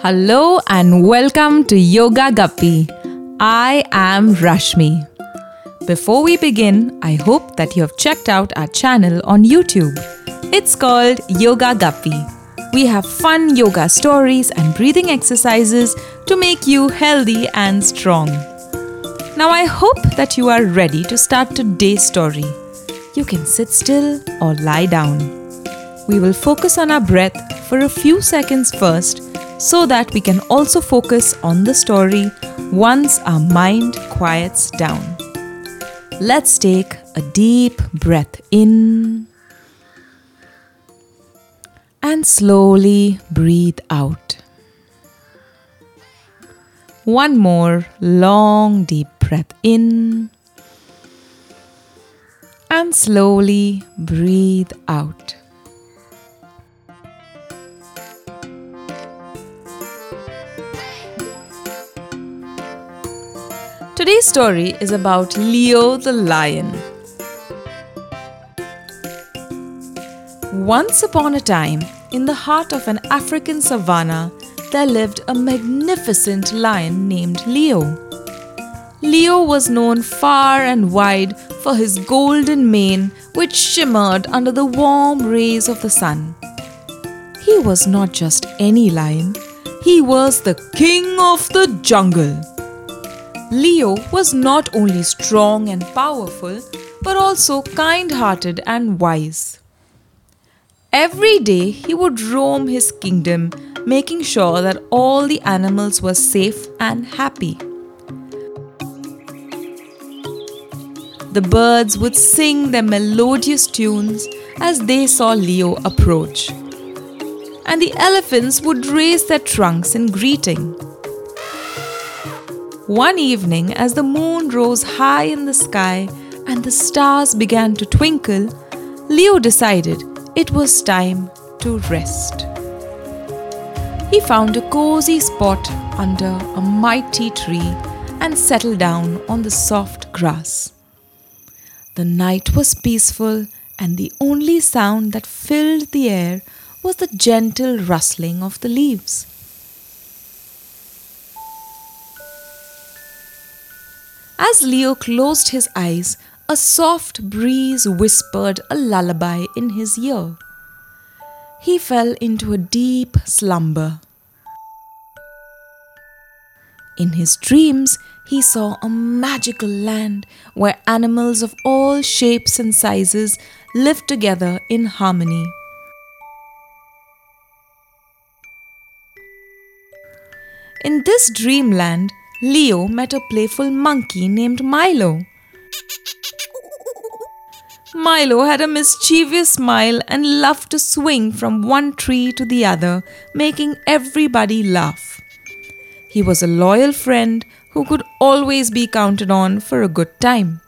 Hello and welcome to Yoga Guppy. I am Rashmi. Before we begin, I hope that you have checked out our channel on YouTube. It's called Yoga Guppy. We have fun yoga stories and breathing exercises to make you healthy and strong. Now, I hope that you are ready to start today's story. You can sit still or lie down. We will focus on our breath for a few seconds first so that we can also focus on the story once our mind quiets down. Let's take a deep breath in and slowly breathe out. One more long deep breath in and slowly breathe out. Today's story is about Leo the lion. Once upon a time, in the heart of an African savanna, there lived a magnificent lion named Leo. Leo was known far and wide for his golden mane, which shimmered under the warm rays of the sun. He was not just any lion, he was the king of the jungle. Leo was not only strong and powerful, but also kind hearted and wise. Every day he would roam his kingdom, making sure that all the animals were safe and happy. The birds would sing their melodious tunes as they saw Leo approach. And the elephants would raise their trunks in greeting. One evening, as the moon rose high in the sky and the stars began to twinkle, Leo decided it was time to rest. He found a cozy spot under a mighty tree and settled down on the soft grass. The night was peaceful, and the only sound that filled the air was the gentle rustling of the leaves. As Leo closed his eyes, a soft breeze whispered a lullaby in his ear. He fell into a deep slumber. In his dreams, he saw a magical land where animals of all shapes and sizes lived together in harmony. In this dreamland, Leo met a playful monkey named Milo. Milo had a mischievous smile and loved to swing from one tree to the other, making everybody laugh. He was a loyal friend who could always be counted on for a good time.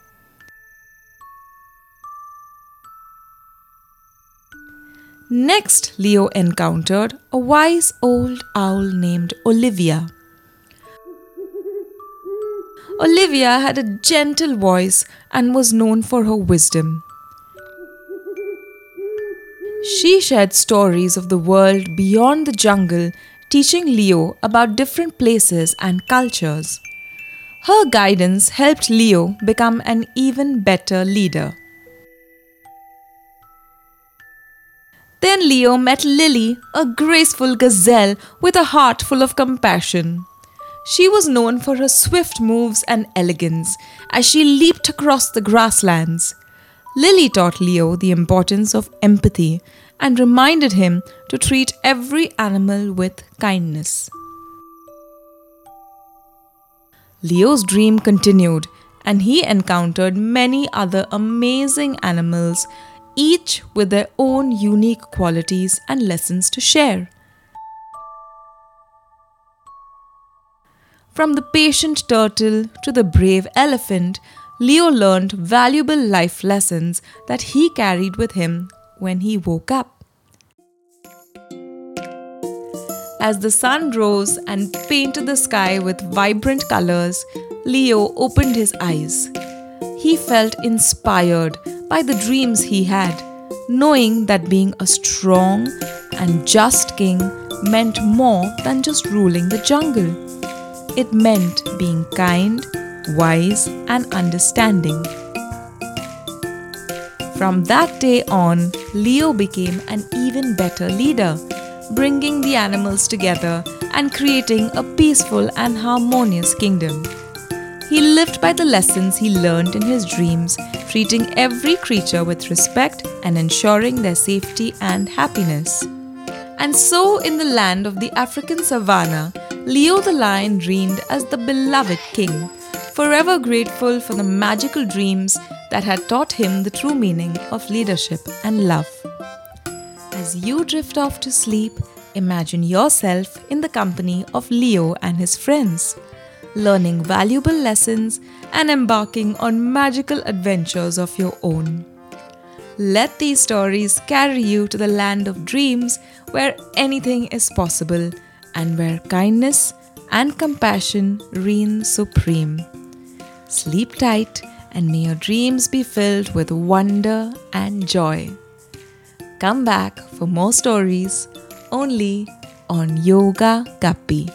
Next, Leo encountered a wise old owl named Olivia. Olivia had a gentle voice and was known for her wisdom. She shared stories of the world beyond the jungle, teaching Leo about different places and cultures. Her guidance helped Leo become an even better leader. Then Leo met Lily, a graceful gazelle with a heart full of compassion. She was known for her swift moves and elegance as she leaped across the grasslands. Lily taught Leo the importance of empathy and reminded him to treat every animal with kindness. Leo's dream continued, and he encountered many other amazing animals, each with their own unique qualities and lessons to share. From the patient turtle to the brave elephant, Leo learned valuable life lessons that he carried with him when he woke up. As the sun rose and painted the sky with vibrant colors, Leo opened his eyes. He felt inspired by the dreams he had, knowing that being a strong and just king meant more than just ruling the jungle. It meant being kind, wise, and understanding. From that day on, Leo became an even better leader bringing the animals together and creating a peaceful and harmonious kingdom. He lived by the lessons he learned in his dreams, treating every creature with respect and ensuring their safety and happiness. And so, in the land of the African savannah, Leo the lion reigned as the beloved king, forever grateful for the magical dreams that had taught him the true meaning of leadership and love. As you drift off to sleep, imagine yourself in the company of Leo and his friends, learning valuable lessons and embarking on magical adventures of your own. Let these stories carry you to the land of dreams where anything is possible and where kindness and compassion reign supreme. Sleep tight and may your dreams be filled with wonder and joy. Come back for more stories only on Yoga Guppy.